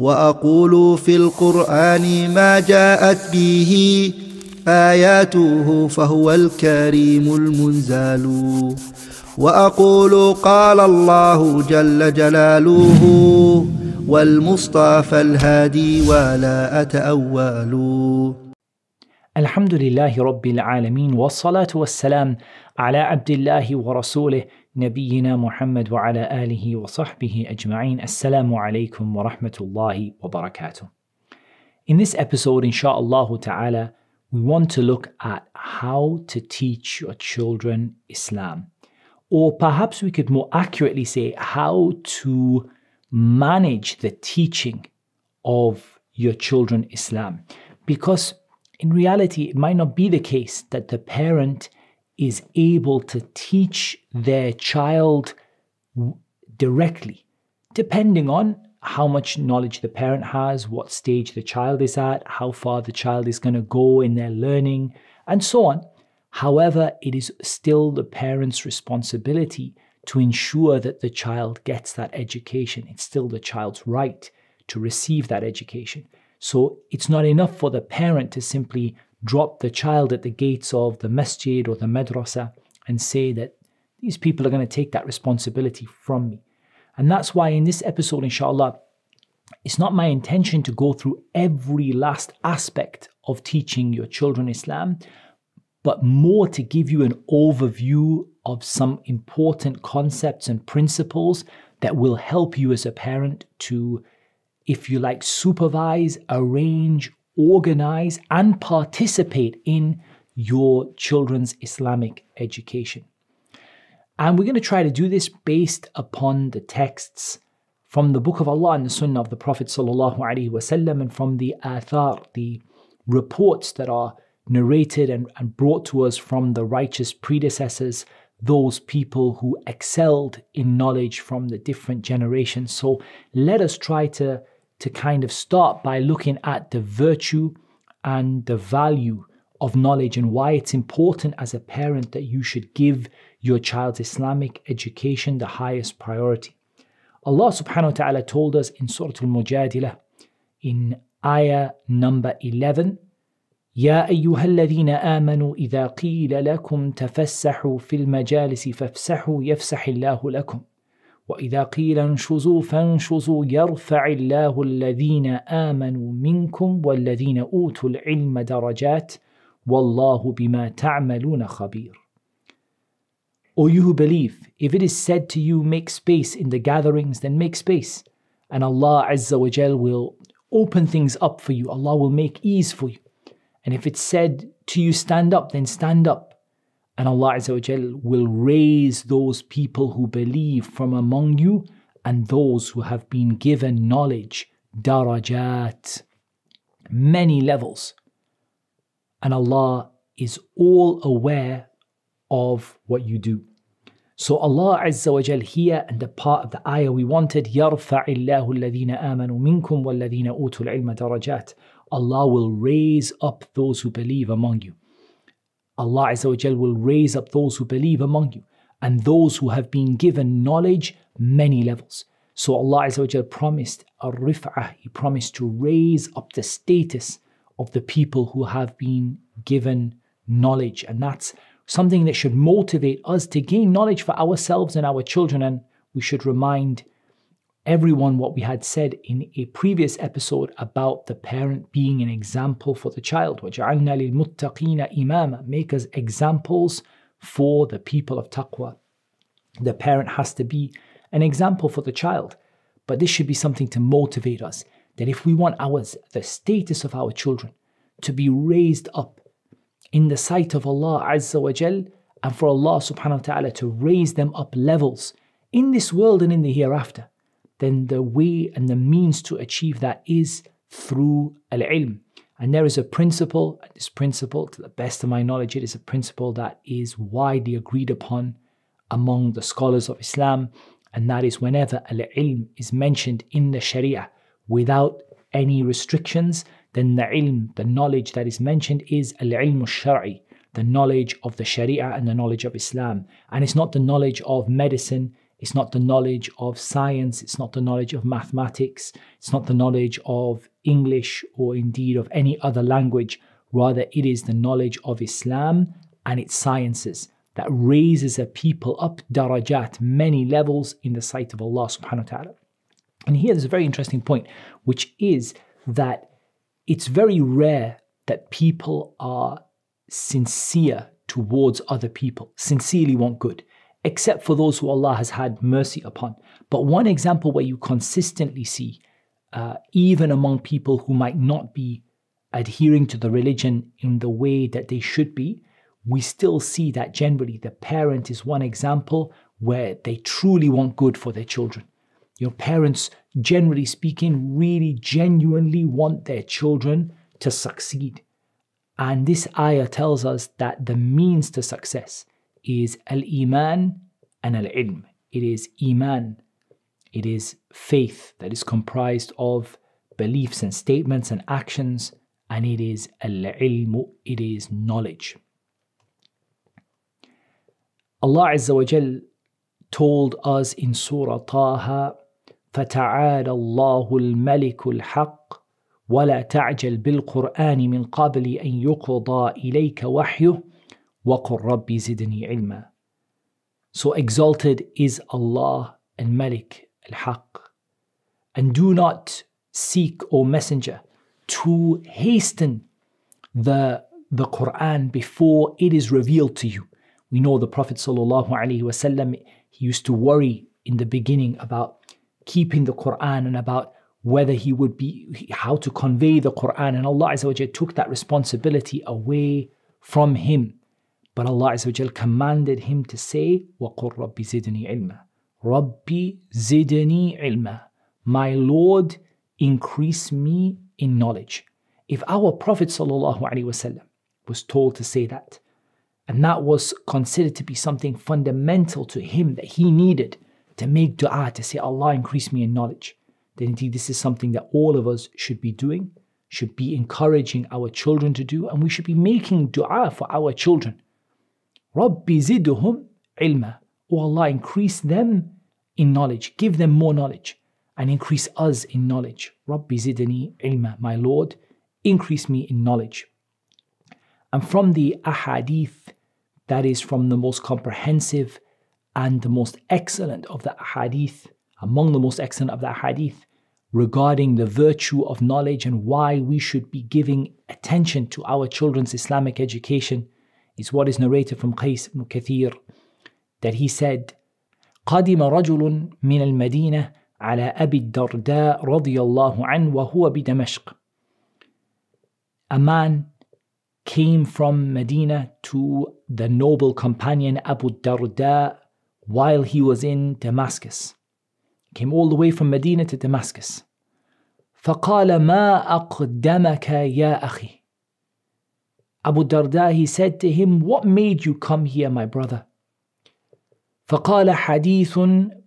وأقول في القرآن ما جاءت به آياته فهو الكريم المنزال. وأقول قال الله جل جلاله والمصطفى الهادي ولا أتأول. الحمد لله رب العالمين والصلاة والسلام على عبد الله ورسوله نبينا محمد وعلى آله وصحبه أجمعين السلام عليكم ورحمة الله وبركاته In this episode, inshallah ta'ala, we want to look at how to teach your children Islam. Or perhaps we could more accurately say how to manage the teaching of your children Islam. Because in reality, it might not be the case that the parent is able to teach their child directly, depending on how much knowledge the parent has, what stage the child is at, how far the child is going to go in their learning, and so on. However, it is still the parent's responsibility to ensure that the child gets that education. It's still the child's right to receive that education. So it's not enough for the parent to simply drop the child at the gates of the masjid or the madrasa and say that these people are going to take that responsibility from me. And that's why in this episode, inshallah, it's not my intention to go through every last aspect of teaching your children Islam, but more to give you an overview of some important concepts and principles that will help you as a parent to, if you like, supervise, arrange, organize, and participate in your children's Islamic education. And we're going to try to do this based upon the texts from the Book of Allah and the Sunnah of the Prophet wasallam, and from the athar, the reports that are narrated and, and brought to us from the righteous predecessors, those people who excelled in knowledge from the different generations. So let us try to, to kind of start by looking at the virtue and the value of knowledge and why it's important as a parent that you should give your child's Islamic education the highest priority. Allah subhanahu wa ta'ala told us in Surah Al Mujadilah in ayah number 11 يا أيها الذين آمنوا إذا قيل لكم تفسحوا في المجالس فافسحوا يفسح الله لكم وإذا قيل انشزوا فانشزوا يرفع الله الذين آمنوا منكم والذين أوتوا العلم درجات والله بما تعملون خبير O you who believe, if it is said to you, make space in the gatherings, then make space. And Allah Azza wa Jal will open things up for you. Allah will make ease for you. And if it's said to you, stand up, then stand up. And Allah Azza wa Jal will raise those people who believe from among you and those who have been given knowledge, darajat, many levels. And Allah is all aware of what you do. So Allah Azza wa Jal here and the part of the ayah we wanted, يَرْفَعِ اللَّهُ الَّذِينَ آمَنُوا مِنْكُمْ وَالَّذِينَ أُوتُوا الْعِلْمَ دَرَجَاتٍ Allah will raise up those who believe among you. Allah will raise up those who believe among you and those who have been given knowledge many levels. So Allah promised a rif'ah, He promised to raise up the status of the people who have been given knowledge. And that's something that should motivate us to gain knowledge for ourselves and our children. And we should remind everyone what we had said in a previous episode about the parent being an example for the child. وَجَعَلْنَا لِلْمُتَّقِينَ إِمَامًا Make us examples for the people of taqwa. The parent has to be an example for the child. But this should be something to motivate us that if we want ours, the status of our children to be raised up in the sight of Allah Azza wa Jal, and for Allah subhanahu wa ta'ala to raise them up levels in this world and in the hereafter, then the way and the means to achieve that is through al ilm. And there is a principle, and this principle, to the best of my knowledge, it is a principle that is widely agreed upon among the scholars of Islam, and that is whenever al ilm is mentioned in the Sharia without any restrictions, then the ilm, the knowledge that is mentioned is al ilm shari, the knowledge of the Sharia and the knowledge of Islam. And it's not the knowledge of medicine, It's not the knowledge of science, it's not the knowledge of mathematics, it's not the knowledge of English or indeed of any other language. Rather, it is the knowledge of Islam and its sciences that raises a people up darajat, many levels in the sight of Allah subhanahu wa ta'ala. And here there's a very interesting point, which is that it's very rare that people are sincere towards other people, sincerely want good, except for those who Allah has had mercy upon. But one example where you consistently see, uh, even among people who might not be adhering to the religion in the way that they should be, we still see that generally the parent is one example where they truly want good for their children. Your parents, generally speaking, really genuinely want their children to succeed. And this ayah tells us that the means to success is al iman and al ilm. It is iman, it is faith that is comprised of beliefs and statements and actions, and it is al ilm, it is knowledge. Allah Azza wa Jal told us in Surah Taha, فَتَعَالَى اللَّهُ الْمَلِكُ الْحَقِّ ولا تعجل بالقرآن من قبل أن يقضى إليك وحيه وقل ربي زدني علما So exalted is Allah al-Malik al-Haq and do not seek, O Messenger, to hasten the, the Quran before it is revealed to you. We know the Prophet ﷺ, he used to worry in the beginning about keeping the Quran and about whether he would be, how to convey the Quran. And Allah Azza took that responsibility away from him. But Allah Azza commanded him to say, وَقُلْ رَبِّ زِدْنِي عِلْمًا Rabbi zidni ilma. My Lord, increase me in knowledge. If our Prophet ﷺ was told to say that, and that was considered to be something fundamental to him that he needed to make dua, to say, Allah increase me in knowledge, then indeed this is something that all of us should be doing, should be encouraging our children to do, and we should be making dua for our children. Rabbi zidhum ilma. O Allah, increase them in knowledge, give them more knowledge, and increase us in knowledge. Rabbi zidni ilma. My Lord, increase me in knowledge. And from the ahadith, that is from the most comprehensive and the most excellent of the ahadith, among the most excellent of the ahadith, regarding the virtue of knowledge and why we should be giving attention to our children's Islamic education is what is narrated from Qais ibn Kathir that he said قدم رجل من المدينة على أبي الدرداء رضي الله عنه وهو بدمشق A man came from Medina to the noble companion Abu Darda while he was in Damascus. came all the way from Medina to Damascus. فقال ما أقدمك يا أخي Abu Darda he said to him what made you come here my brother فقال حديث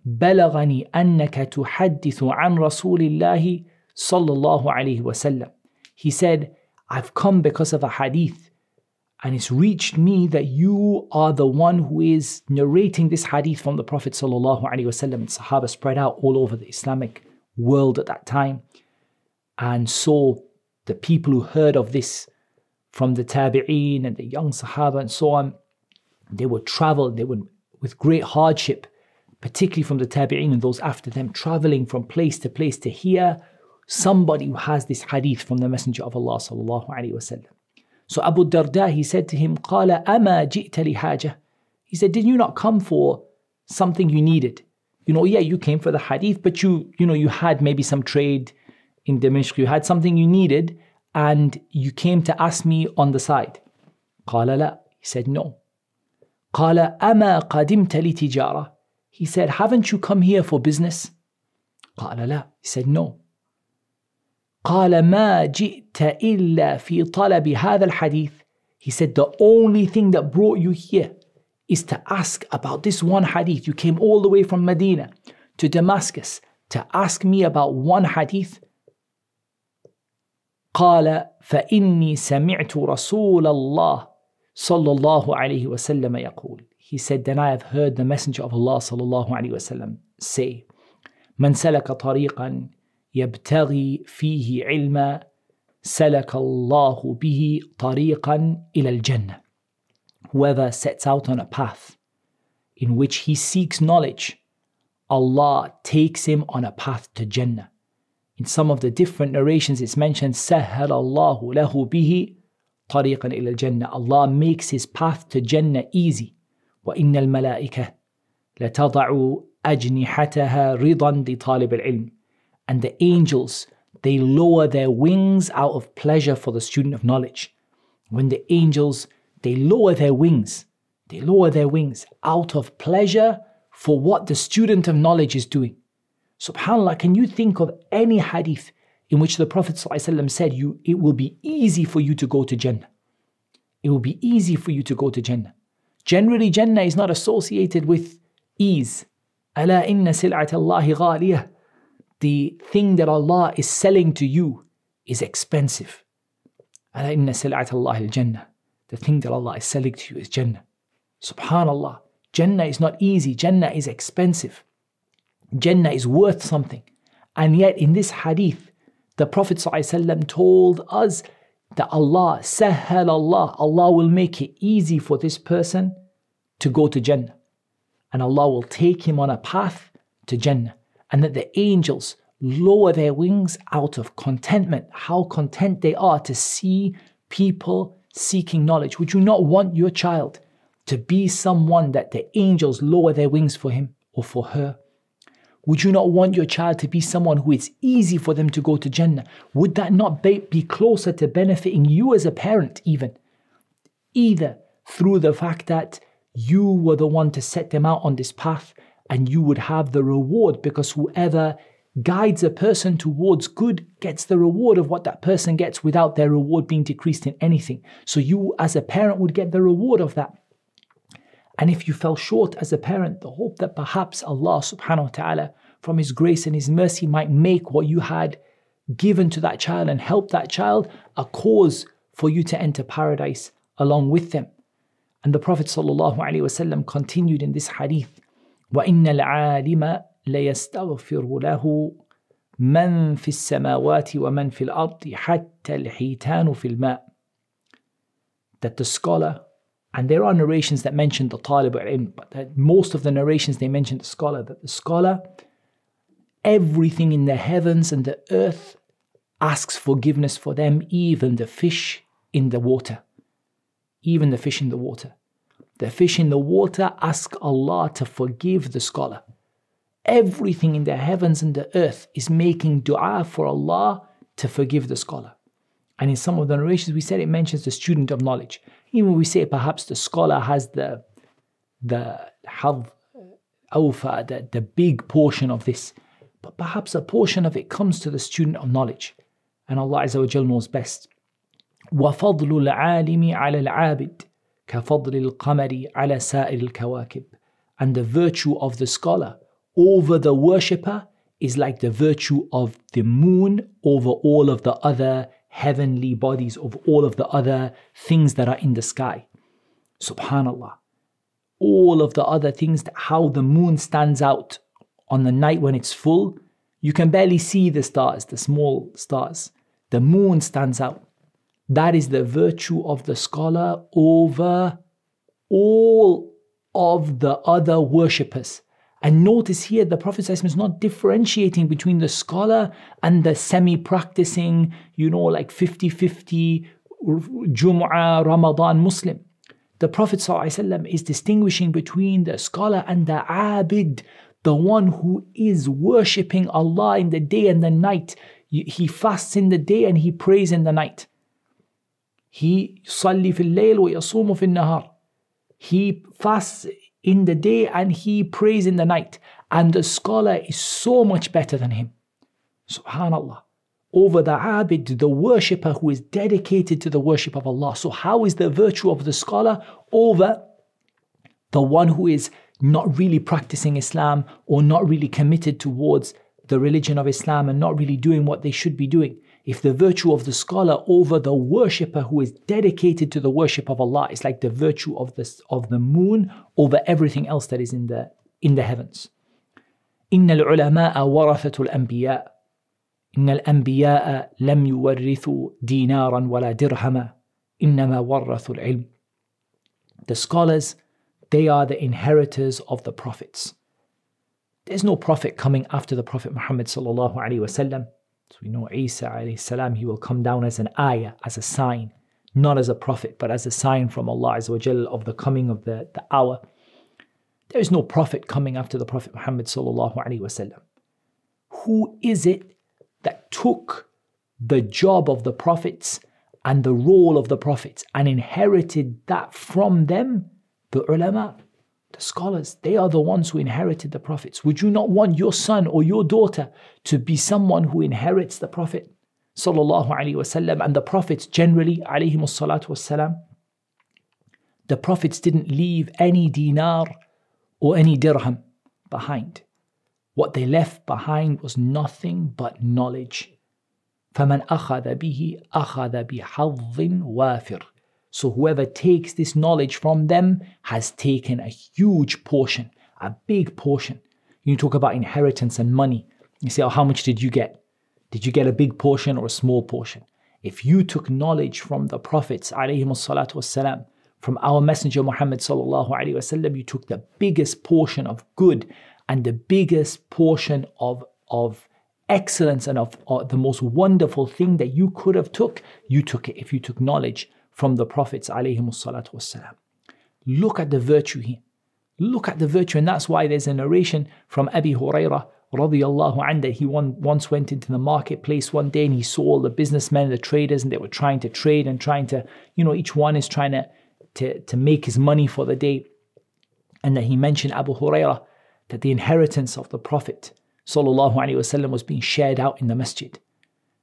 بلغني أنك تحدث عن رسول الله صلى الله عليه وسلم He said I've come because of a hadith and it's reached me that you are the one who is narrating this hadith from the Prophet sallallahu alaihi wasallam. And Sahaba spread out all over the Islamic world at that time, and so the people who heard of this from the Tabi'een and the young Sahaba and so on, they would travel. They would with great hardship, particularly from the Tabi'een and those after them, traveling from place to place to hear somebody who has this hadith from the Messenger of Allah sallallahu alaihi wasallam. So Abu Darda, he said to him, قال أما جئت لحاجة? He said, did you not come for something you needed? You know, yeah, you came for the hadith, but you, you know, you had maybe some trade in Damascus, you had something you needed, and you came to ask me on the side. قال لا. He said, no. قال أما قدمت لتجارة? He said, haven't you come here for business? قال لا. He said, no. قال ما جئت إلا في طلب هذا الحديث He said the only thing that brought you here is to ask about this one hadith. You came all the way from Medina to Damascus to ask me about one hadith. قال فإني سمعت رسول الله صلى الله عليه وسلم يقول he said, Then I have heard the Messenger of Allah sallallahu alayhi wasallam say, من سلك طريقا يبتغي فيه علما سلك الله به طريقا إلى الجنة. Whoever sets out on a path in which he seeks knowledge, Allah takes him on a path to Jannah. In some of the different narrations, it's mentioned, سهل الله له به طريقا إلى الجنة. Allah makes his path to Jannah easy. وإن الملائكة لتضع أجنحتها رضا لطالب العلم. And the angels, they lower their wings out of pleasure for the student of knowledge. When the angels, they lower their wings, they lower their wings out of pleasure for what the student of knowledge is doing. SubhanAllah, can you think of any hadith in which the Prophet ﷺ said, you, It will be easy for you to go to Jannah? It will be easy for you to go to Jannah. Generally, Jannah is not associated with ease. Ala inna sil'atallahi ghaliyah. The thing that Allah is selling to you is expensive. Ala inna sil'atallahi jannah. The thing that Allah is selling to you is Jannah. Subhanallah. Jannah is not easy. Jannah is expensive. Jannah is worth something. And yet, in this hadith, the Prophet ﷺ told us that Allah, sahal Allah, Allah will make it easy for this person to go to Jannah. And Allah will take him on a path to Jannah. And that the angels lower their wings out of contentment, how content they are to see people seeking knowledge. Would you not want your child to be someone that the angels lower their wings for him or for her? Would you not want your child to be someone who it's easy for them to go to Jannah? Would that not be closer to benefiting you as a parent, even? Either through the fact that you were the one to set them out on this path and you would have the reward because whoever guides a person towards good gets the reward of what that person gets without their reward being decreased in anything. So you, as a parent, would get the reward of that. And if you fell short as a parent, the hope that perhaps Allah subhanahu wa ta'ala, from His grace and His mercy, might make what you had given to that child and help that child a cause for you to enter paradise along with them. And the Prophet ﷺ continued in this hadith وَإِنَّ الْعَالِمَ لَيَسْتَغْفِرُ لَهُ مَنْ فِي السَّمَاوَاتِ وَمَنْ فِي الْأَرْضِ حَتَّى الْحِيتَانُ فِي الْمَاءِ That the scholar and there are narrations that mention the talib ilm, but most of the narrations they mention the scholar, that the scholar, everything in the heavens and the earth asks forgiveness for them, even the fish in the water. Even the fish in the water. The fish in the water ask Allah to forgive the scholar. Everything in the heavens and the earth is making dua for Allah to forgive the scholar. And in some of the narrations, we said it mentions the student of knowledge even we say perhaps the scholar has the the hadh al-awfar, the, the big portion of this, but perhaps a portion of it comes to the student of knowledge. And Allah Azza wa Jal knows best. وَفَضْلُ الْعَالِمِ عَلَى الْعَابِدِ كَفَضْلِ الْقَمَرِ عَلَى سَائِرِ الْكَوَاكِبِ And the virtue of the scholar over the worshipper is like the virtue of the moon over all of the other heavenly bodies of all of the other things that are in the sky. Subhanallah. All of the other things, how the moon stands out on the night when it's full, you can barely see the stars, the small stars. The moon stands out. That is the virtue of the scholar over all of the other worshippers. And notice here the Prophet is not differentiating between the scholar and the semi practicing, you know, like 50 50 Jum'ah, Ramadan Muslim. The Prophet is distinguishing between the scholar and the abid, the one who is worshipping Allah in the day and the night. He fasts in the day and he prays in the night. He. He fasts in the day and he prays in the night. And the scholar is so much better than him. Subhanallah. Over the abid, the worshipper who is dedicated to the worship of Allah. So, how is the virtue of the scholar over the one who is not really practicing Islam or not really committed towards the religion of Islam and not really doing what they should be doing If the virtue of the scholar over the worshipper who is dedicated to the worship of Allah is like the virtue of the, of the moon over everything else that is in the, in the heavens. إن العلماء ورثة الأنبياء إن الأنبياء لم يورثوا دينارا ولا درهما إنما ورثوا العلم The scholars, they are the inheritors of the prophets. There's no prophet coming after the Prophet Muhammad sallallahu alaihi wasallam. So we know Isa alayhi salam, he will come down as an ayah, as a sign, not as a prophet, but as a sign from Allah Azza of the coming of the, the hour. There is no prophet coming after the Prophet Muhammad sallallahu alaihi wasallam. Who is it that took the job of the prophets and the role of the prophets and inherited that from them? The ulama the scholars, they are the ones who inherited the prophets. Would you not want your son or your daughter to be someone who inherits the Prophet? Sallallahu Alaihi Wasallam and the prophets generally, alayhi salatu wasalam. The prophets didn't leave any dinar or any dirham behind. What they left behind was nothing but knowledge. فمن أخذ به أخذ بحظ وافر so whoever takes this knowledge from them has taken a huge portion, a big portion. You talk about inheritance and money. You say, oh, how much did you get? Did you get a big portion or a small portion? If you took knowledge from the prophets, والسلام, from our messenger Muhammad wasallam, you took the biggest portion of good and the biggest portion of, of excellence and of, of the most wonderful thing that you could have took, you took it if you took knowledge from the Prophets Look at the virtue here. Look at the virtue, and that's why there's a narration from Abi Hurairah radiallahu anhu. He one, once went into the marketplace one day and he saw all the businessmen, the traders, and they were trying to trade and trying to, you know, each one is trying to, to, to make his money for the day. And that he mentioned Abu Hurairah that the inheritance of the Prophet sallallahu alaihi wasallam was being shared out in the masjid.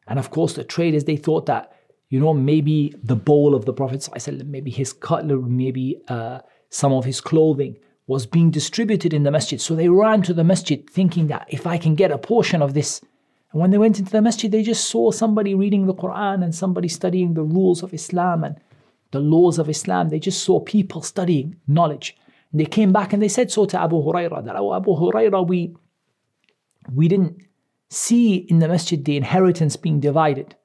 And of course, the traders they thought that you know, maybe the bowl of the Prophet, maybe his cutlery, maybe uh, some of his clothing was being distributed in the masjid. So they ran to the masjid thinking that if I can get a portion of this. And when they went into the masjid, they just saw somebody reading the Quran and somebody studying the rules of Islam and the laws of Islam. They just saw people studying knowledge. And they came back and they said so to Abu Hurairah that, oh, Abu Hurairah, we, we didn't see in the masjid the inheritance being divided.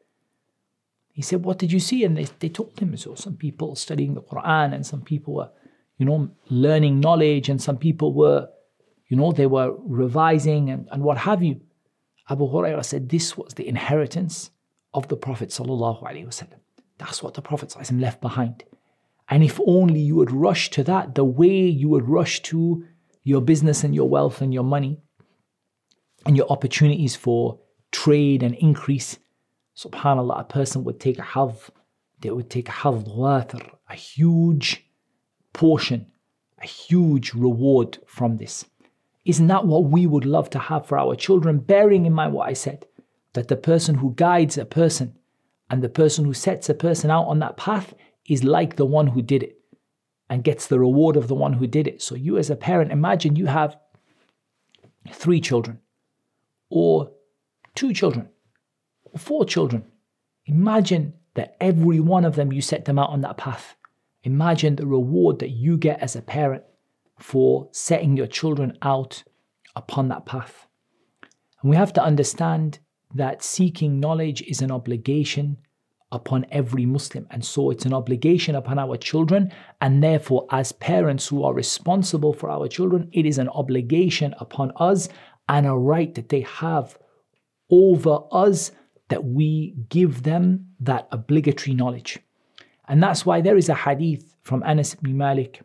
He said, What did you see? And they, they told him. So some people studying the Quran and some people were, you know, learning knowledge and some people were, you know, they were revising and, and what have you. Abu Hurairah said this was the inheritance of the Prophet. That's what the Prophet left behind. And if only you would rush to that the way you would rush to your business and your wealth and your money and your opportunities for trade and increase subhanallah, a person would take a hadh, they would take a hadh wafir, a huge portion, a huge reward from this. Isn't that what we would love to have for our children? Bearing in mind what I said, that the person who guides a person and the person who sets a person out on that path is like the one who did it and gets the reward of the one who did it. So, you as a parent, imagine you have three children or two children four children. Imagine that every one of them you set them out on that path. Imagine the reward that you get as a parent for setting your children out upon that path. And we have to understand that seeking knowledge is an obligation upon every Muslim. And so it's an obligation upon our children. And therefore, as parents who are responsible for our children, it is an obligation upon us and a right that they have over us that we give them that obligatory knowledge. And that's why there is a hadith from Anas ibn Malik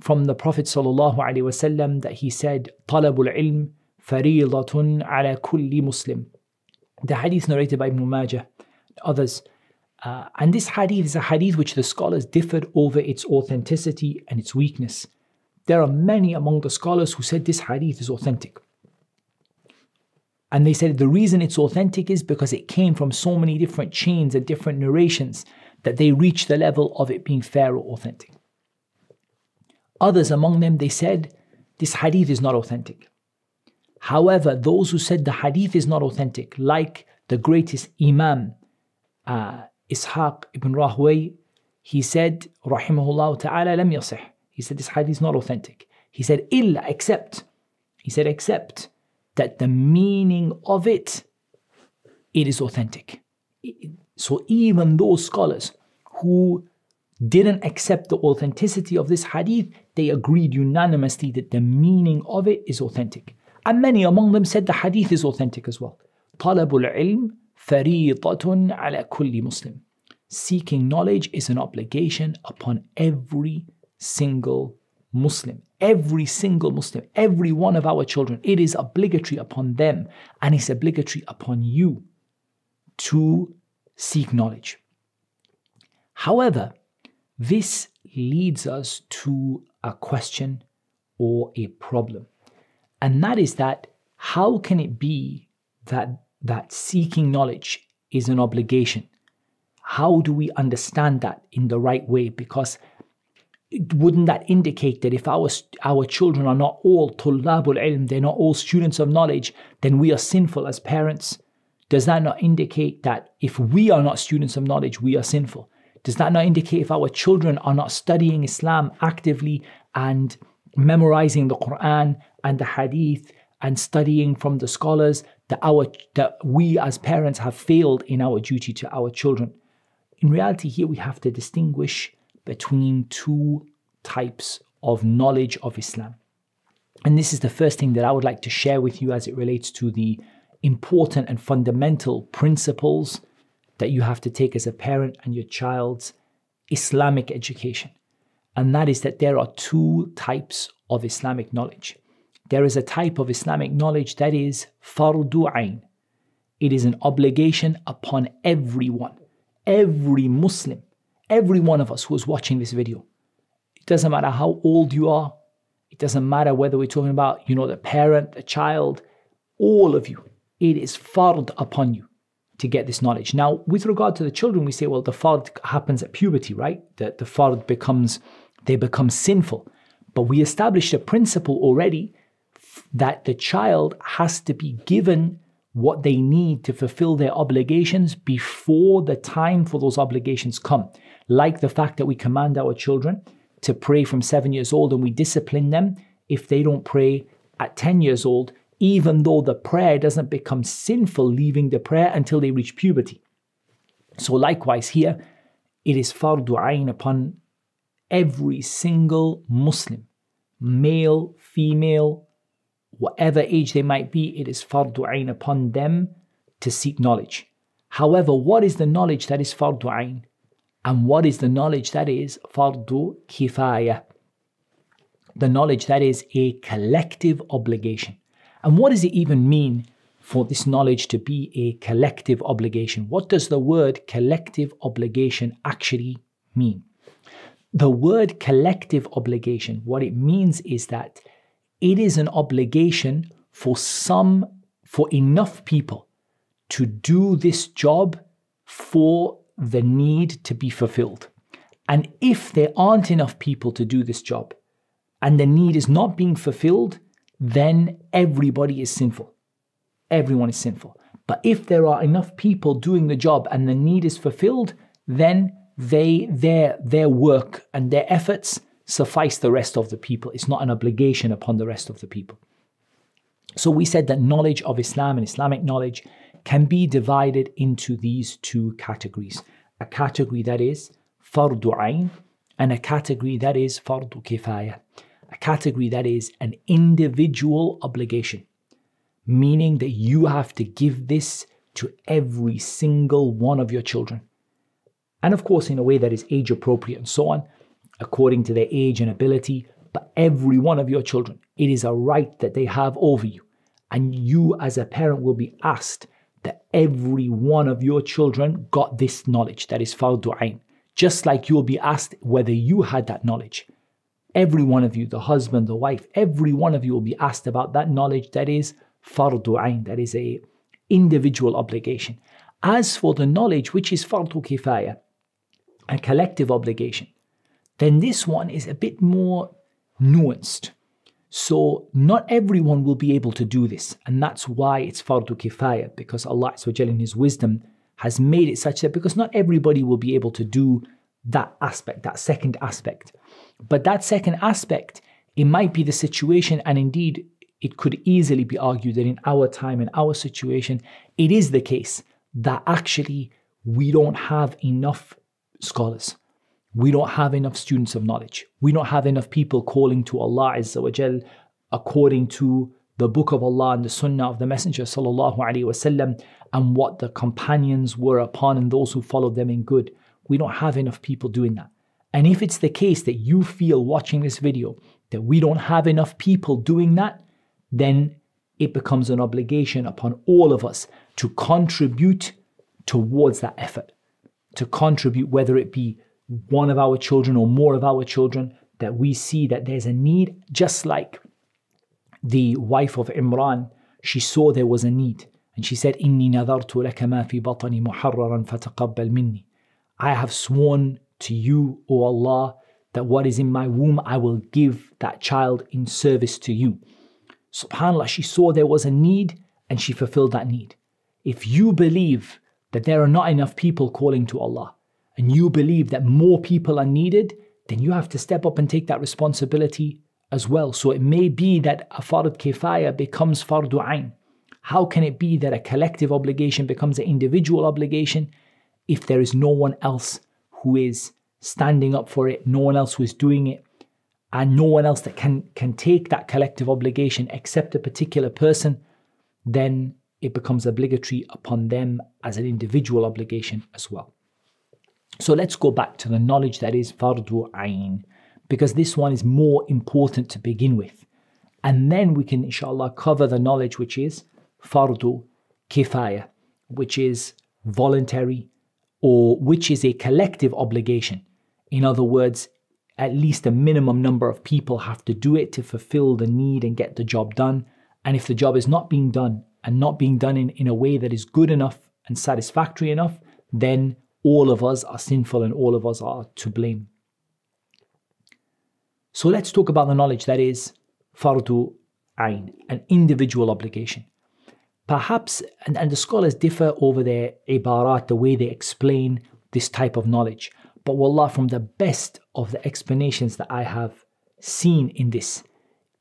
from the Prophet ﷺ that he said, طلب العلم فريضة على كل Muslim. The hadith narrated by Ibn Majah and others. Uh, and this hadith is a hadith which the scholars differed over its authenticity and its weakness. There are many among the scholars who said this hadith is authentic. And they said the reason it's authentic is because it came from so many different chains and different narrations that they reached the level of it being fair or authentic. Others among them, they said this hadith is not authentic. However, those who said the hadith is not authentic, like the greatest Imam uh, Ishaq ibn Rahway, he said, Rahimahullah ta'ala lam yasih. He said this hadith is not authentic. He said, illa, except. He said, except that the meaning of it, it is authentic. So even those scholars who didn't accept the authenticity of this hadith, they agreed unanimously that the meaning of it is authentic. And many among them said the hadith is authentic as well. Talabul ilm fariidatun ala kulli muslim. Seeking knowledge is an obligation upon every single Muslim, Every single Muslim, every one of our children, it is obligatory upon them and it's obligatory upon you to seek knowledge. However, this leads us to a question or a problem. And that is that how can it be that that seeking knowledge is an obligation? How do we understand that in the right way? Because wouldn't that indicate that if our our children are not all tullabul ilm, they're not all students of knowledge, then we are sinful as parents? Does that not indicate that if we are not students of knowledge, we are sinful? Does that not indicate if our children are not studying Islam actively and memorizing the Quran and the Hadith and studying from the scholars that our that we as parents have failed in our duty to our children? In reality, here we have to distinguish between two types of knowledge of Islam. And this is the first thing that I would like to share with you as it relates to the important and fundamental principles that you have to take as a parent and your child's Islamic education. And that is that there are two types of Islamic knowledge. There is a type of Islamic knowledge that is fardu ain. It is an obligation upon everyone, every Muslim, every one of us who is watching this video. It doesn't matter how old you are. It doesn't matter whether we're talking about, you know, the parent, the child, all of you. It is fard upon you to get this knowledge. Now, with regard to the children, we say, well, the fard happens at puberty, right? That the fard becomes, they become sinful. But we established a principle already that the child has to be given what they need to fulfill their obligations before the time for those obligations come. Like the fact that we command our children to pray from seven years old and we discipline them if they don't pray at 10 years old even though the prayer doesn't become sinful leaving the prayer until they reach puberty. So, likewise, here it is fardu ayn upon every single Muslim, male, female, whatever age they might be, it is fardu ayn upon them to seek knowledge. However, what is the knowledge that is fardu ayn? And what is the knowledge that is fardu kifaya? The knowledge that is a collective obligation. And what does it even mean for this knowledge to be a collective obligation? What does the word collective obligation actually mean? The word collective obligation, what it means is that it is an obligation for some, for enough people to do this job for the need to be fulfilled. And if there aren't enough people to do this job and the need is not being fulfilled, then everybody is sinful. Everyone is sinful. But if there are enough people doing the job and the need is fulfilled, then they their their work and their efforts suffice the rest of the people. It's not an obligation upon the rest of the people. So we said that knowledge of Islam and Islamic knowledge can be divided into these two categories. A category that is fardu ain and a category that is fardu kifaya a category that is an individual obligation, meaning that you have to give this to every single one of your children. And of course, in a way that is age appropriate and so on, according to their age and ability, but every one of your children, it is a right that they have over you. And you, as a parent, will be asked that every one of your children got this knowledge that is fardu ain, just like you'll be asked whether you had that knowledge. Every one of you, the husband, the wife, every one of you will be asked about that knowledge that is fardu ain, that is a individual obligation. As for the knowledge which is fardu kifaya, a collective obligation, then this one is a bit more nuanced. So not everyone will be able to do this. And that's why it's fardu kifaya, because Allah in His wisdom has made it such that because not everybody will be able to do that aspect, that second aspect. But that second aspect, it might be the situation, and indeed it could easily be argued that in our time, in our situation, it is the case that actually we don't have enough scholars. We don't have enough students of knowledge. We don't have enough people calling to Allah Azza wa Jal according to the book of Allah and the sunnah of the Messenger sallallahu alaihi wasallam and what the companions were upon and those who followed them in good. We don't have enough people doing that. And if it's the case that you feel watching this video that we don't have enough people doing that, then it becomes an obligation upon all of us to contribute towards that effort. To contribute, whether it be one of our children or more of our children, that we see that there's a need, just like the wife of Imran, she saw there was a need. And she said, Inni nadartu laka ma fi batani muharraran fataqabbal minni. I have sworn to you, O Allah, that what is in my womb, I will give that child in service to you. SubhanAllah, she saw there was a need and she fulfilled that need. If you believe that there are not enough people calling to Allah, and you believe that more people are needed, then you have to step up and take that responsibility as well. So it may be that a fard kifaya becomes fardu ain. How can it be that a collective obligation becomes an individual obligation if there is no one else who is standing up for it, no one else who is doing it, and no one else that can, can take that collective obligation except a particular person, then it becomes obligatory upon them as an individual obligation as well. So let's go back to the knowledge that is fardu ayn, because this one is more important to begin with. And then we can, inshallah, cover the knowledge which is fardu kifaya, which is voluntary or which is a collective obligation. In other words, at least a minimum number of people have to do it to fulfill the need and get the job done. And if the job is not being done and not being done in, in a way that is good enough and satisfactory enough, then all of us are sinful and all of us are to blame. So let's talk about the knowledge that is fardu ain, an individual obligation. Perhaps, and, and the scholars differ over their ibarat, the way they explain this type of knowledge. But wallah, from the best of the explanations that I have seen in this,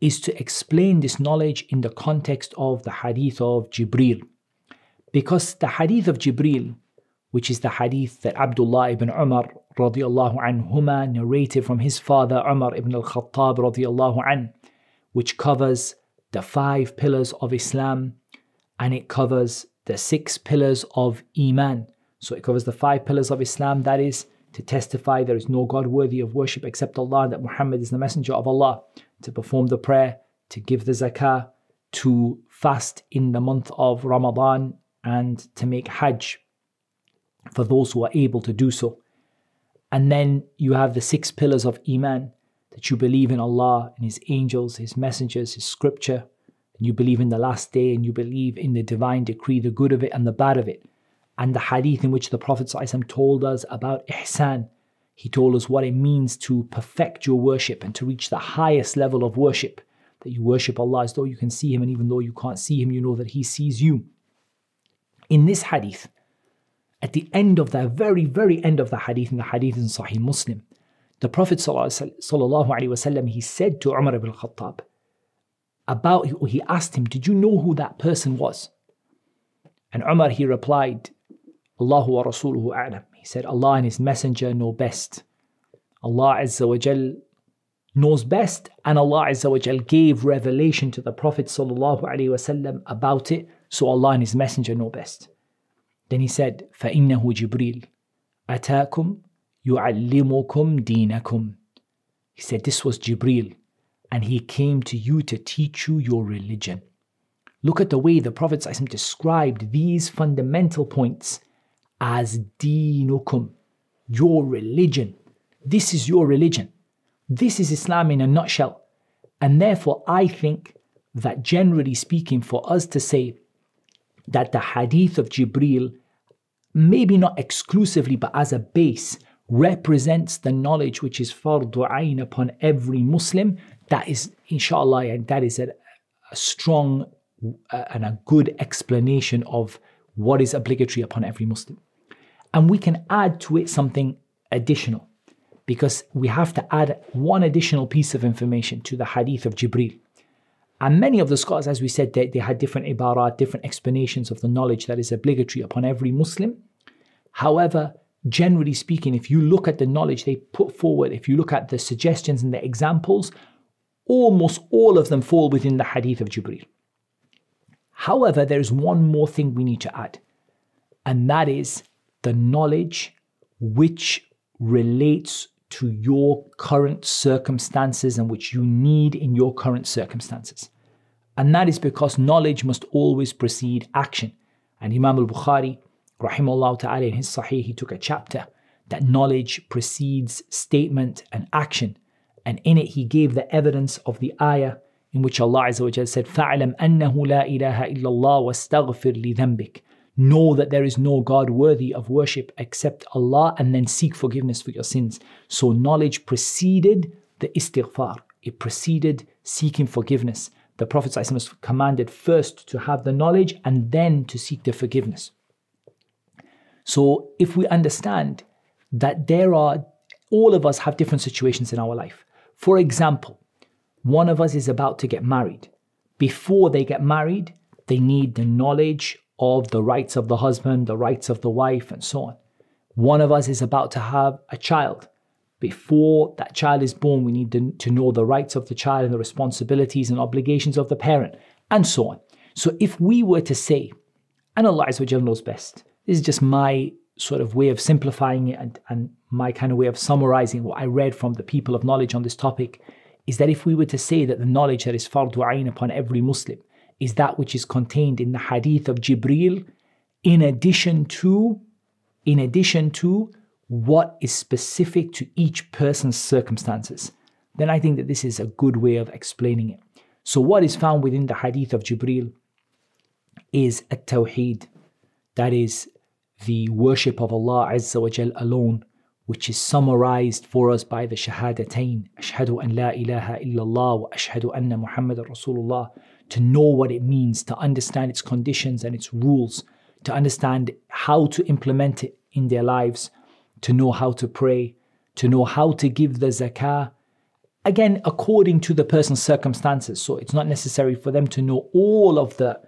is to explain this knowledge in the context of the hadith of Jibril. Because the hadith of Jibril which is the hadith that Abdullah ibn Umar radiallahu anhuma narrated from his father Umar ibn al-Khattab radiallahu an, which covers the five pillars of Islam and it covers the six pillars of Iman. So it covers the five pillars of Islam, that is to testify there is no God worthy of worship except Allah, that Muhammad is the messenger of Allah, to perform the prayer, to give the zakah, to fast in the month of Ramadan, and to make Hajj for those who are able to do so. And then you have the six pillars of Iman that you believe in Allah and His angels, His messengers, His scripture, and you believe in the last day and you believe in the divine decree, the good of it and the bad of it. And the hadith in which the Prophet ﷺ told us about ihsan. He told us what it means to perfect your worship and to reach the highest level of worship. That you worship Allah as though you can see Him, and even though you can't see Him, you know that He sees you. In this hadith, at the end of the very, very end of the hadith, in the hadith in Sahih Muslim, the Prophet ﷺ, he said to Umar ibn Khattab, about, he asked him, Did you know who that person was? And Umar, he replied, Allahu wa Rasuluhu a'lam. He said, Allah and His Messenger know best. Allah Azza wa Jal knows best, and Allah Azza wa Jal gave revelation to the Prophet ﷺ about it, so Allah and His Messenger know best. Then he said, فَإِنَّهُ جِبْرِيلٌ أَتَاكُمْ يُعَلِّمُكُمْ دِينَكُمْ He said, this was Jibril, and he came to you to teach you your religion. Look at the way the Prophet described these fundamental points as dinukum, your religion. This is your religion. This is Islam in a nutshell. And therefore, I think that generally speaking, for us to say that the hadith of Jibril maybe not exclusively, but as a base, represents the knowledge which is fardu ayn upon every Muslim, that is, inshallah, and that is a, a strong uh, and a good explanation of what is obligatory upon every Muslim. And we can add to it something additional because we have to add one additional piece of information to the hadith of Jibril. And many of the scholars, as we said, they, they had different ibarat, different explanations of the knowledge that is obligatory upon every Muslim. However, generally speaking, if you look at the knowledge they put forward, if you look at the suggestions and the examples, almost all of them fall within the hadith of Jibril. However, there is one more thing we need to add, and that is the knowledge which relates to your current circumstances and which you need in your current circumstances. And that is because knowledge must always precede action. And Imam al Bukhari, rahimahullah ta'ala, in his Sahih, he took a chapter that knowledge precedes statement and action. And in it, he gave the evidence of the ayah in which Allah Azza said, فَعْلَمْ أَنَّهُ لَا إِلَهَ إِلَّا اللَّهُ وَاسْتَغْفِرْ لِذَنْبِكَ Know that there is no God worthy of worship except Allah and then seek forgiveness for your sins. So knowledge preceded the istighfar. It preceded seeking forgiveness. The Prophet was commanded first to have the knowledge and then to seek the forgiveness. So if we understand that there are, all of us have different situations in our life. For example, one of us is about to get married. Before they get married, they need the knowledge of the rights of the husband, the rights of the wife, and so on. One of us is about to have a child. Before that child is born, we need to know the rights of the child and the responsibilities and obligations of the parent, and so on. So if we were to say, and Allah knows best, this is just my sort of way of simplifying it and, and my kind of way of summarizing what I read from the people of knowledge on this topic, is that if we were to say that the knowledge that is fardu ayn upon every Muslim is that which is contained in the hadith of Jibril in addition to in addition to what is specific to each person's circumstances. Then I think that this is a good way of explaining it. So what is found within the hadith of Jibril is a tawheed that is the worship of Allah Azza wa Jal alone which is summarized for us by the shahadatain ashhadu an la ilaha illallah wa ashhadu anna muhammadar rasulullah to know what it means, to understand its conditions and its rules, to understand how to implement it in their lives, to know how to pray, to know how to give the zakah. Again, according to the person's circumstances. So it's not necessary for them to know all of the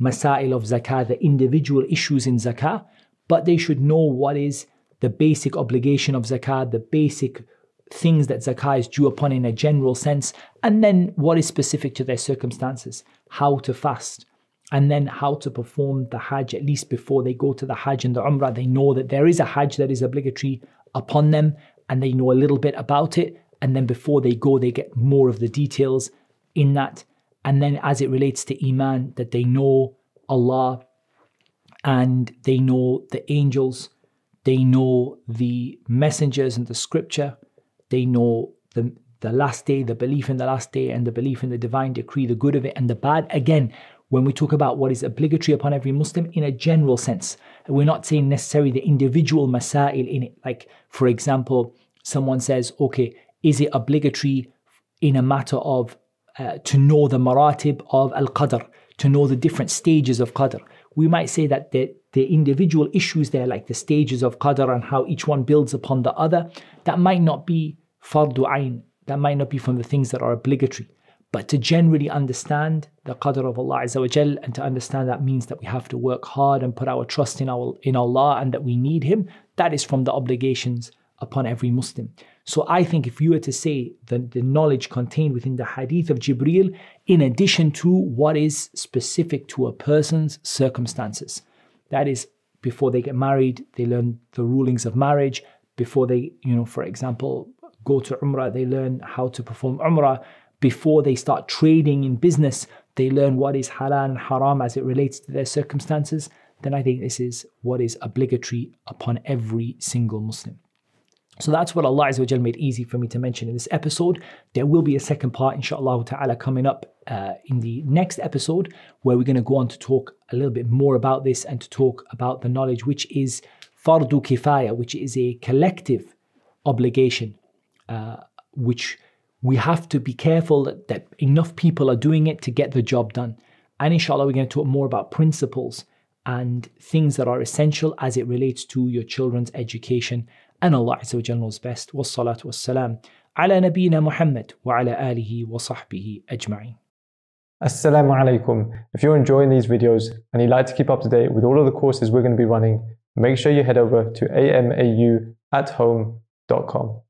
masail of zakah, the individual issues in zakah, but they should know what is the basic obligation of zakah, the basic things that zakah is due upon in a general sense, and then what is specific to their circumstances, how to fast, and then how to perform the Hajj at least before they go to the Hajj and the Umrah. They know that there is a Hajj that is obligatory upon them, and they know a little bit about it. And then before they go, they get more of the details in that. And then as it relates to Iman, that they know Allah and they know the angels, they know the messengers and the scripture they know the, the last day, the belief in the last day, and the belief in the divine decree, the good of it and the bad. Again, when we talk about what is obligatory upon every Muslim in a general sense, we're not saying necessarily the individual masail in it. Like, for example, someone says, okay, is it obligatory in a matter of uh, to know the maratib of al qadr, to know the different stages of qadr? We might say that the, the individual issues there, like the stages of qadr and how each one builds upon the other, that might not be fardu ayn. That might not be from the things that are obligatory. But to generally understand the qadr of Allah Azza wa Jal, and to understand that means that we have to work hard and put our trust in, our, in Allah and that we need Him, that is from the obligations upon every Muslim. So I think if you were to say the, the knowledge contained within the hadith of Jibril, in addition to what is specific to a person's circumstances, that is before they get married, they learn the rulings of marriage, before they, you know, for example, go to Umrah, they learn how to perform Umrah. Before they start trading in business, they learn what is halal and haram as it relates to their circumstances. Then I think this is what is obligatory upon every single Muslim. So that's what Allah made easy for me to mention in this episode. There will be a second part, inshallah ta'ala, coming up uh, in the next episode, where we're going to go on to talk a little bit more about this and to talk about the knowledge which is fardu kifaya, which is a collective obligation, uh, which we have to be careful that, that enough people are doing it to get the job done. And inshallah, we're going to talk more about principles and things that are essential as it relates to your children's education. And Allah Azza knows best. Wassalatu wassalam ala nabiyyina Muhammad wa ala alihi wa sahbihi ajma'in. Assalamu alaikum. If you're enjoying these videos and you'd like to keep up to date with all of the courses we're going to be running, make sure you head over to amauathome.com.